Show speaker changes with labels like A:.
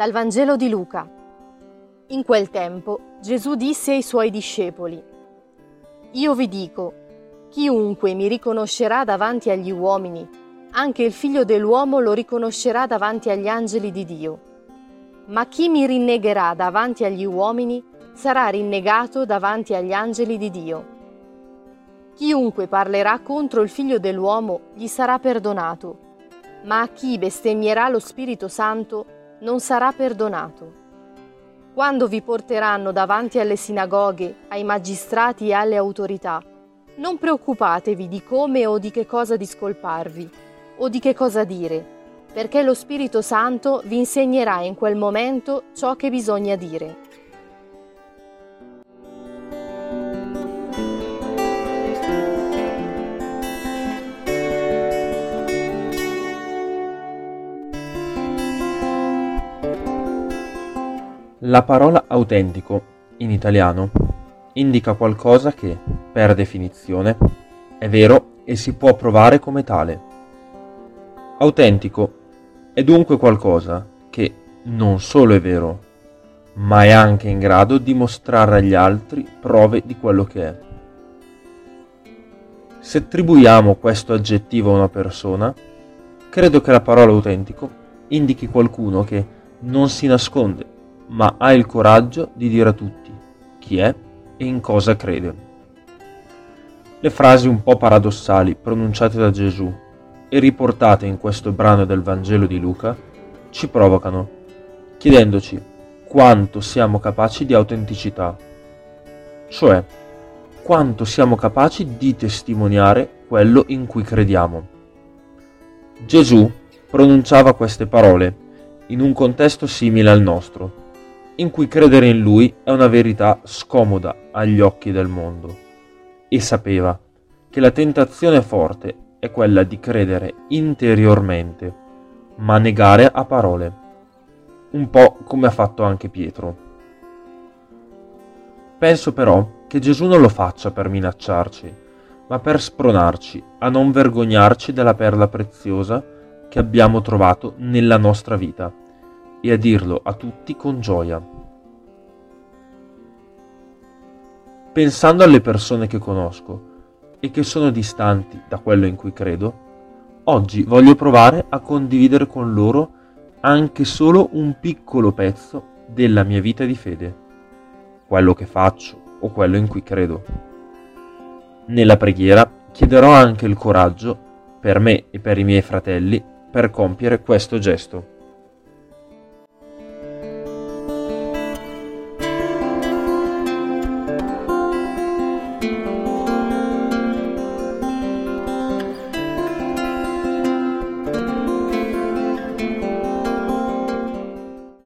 A: Dal Vangelo di Luca. In quel tempo Gesù disse ai suoi discepoli, Io vi dico, chiunque mi riconoscerà davanti agli uomini, anche il figlio dell'uomo lo riconoscerà davanti agli angeli di Dio. Ma chi mi rinnegherà davanti agli uomini sarà rinnegato davanti agli angeli di Dio. Chiunque parlerà contro il figlio dell'uomo gli sarà perdonato, ma a chi bestemmierà lo Spirito Santo non sarà perdonato. Quando vi porteranno davanti alle sinagoghe, ai magistrati e alle autorità, non preoccupatevi di come o di che cosa discolparvi o di che cosa dire, perché lo Spirito Santo vi insegnerà in quel momento ciò che bisogna dire.
B: La parola autentico, in italiano, indica qualcosa che, per definizione, è vero e si può provare come tale. Autentico è dunque qualcosa che non solo è vero, ma è anche in grado di mostrare agli altri prove di quello che è. Se attribuiamo questo aggettivo a una persona, credo che la parola autentico indichi qualcuno che non si nasconde ma ha il coraggio di dire a tutti chi è e in cosa crede. Le frasi un po' paradossali pronunciate da Gesù e riportate in questo brano del Vangelo di Luca ci provocano, chiedendoci quanto siamo capaci di autenticità, cioè quanto siamo capaci di testimoniare quello in cui crediamo. Gesù pronunciava queste parole in un contesto simile al nostro, in cui credere in lui è una verità scomoda agli occhi del mondo. E sapeva che la tentazione forte è quella di credere interiormente, ma negare a parole, un po' come ha fatto anche Pietro. Penso però che Gesù non lo faccia per minacciarci, ma per spronarci a non vergognarci della perla preziosa che abbiamo trovato nella nostra vita e a dirlo a tutti con gioia. Pensando alle persone che conosco e che sono distanti da quello in cui credo, oggi voglio provare a condividere con loro anche solo un piccolo pezzo della mia vita di fede, quello che faccio o quello in cui credo. Nella preghiera chiederò anche il coraggio per me e per i miei fratelli per compiere questo gesto.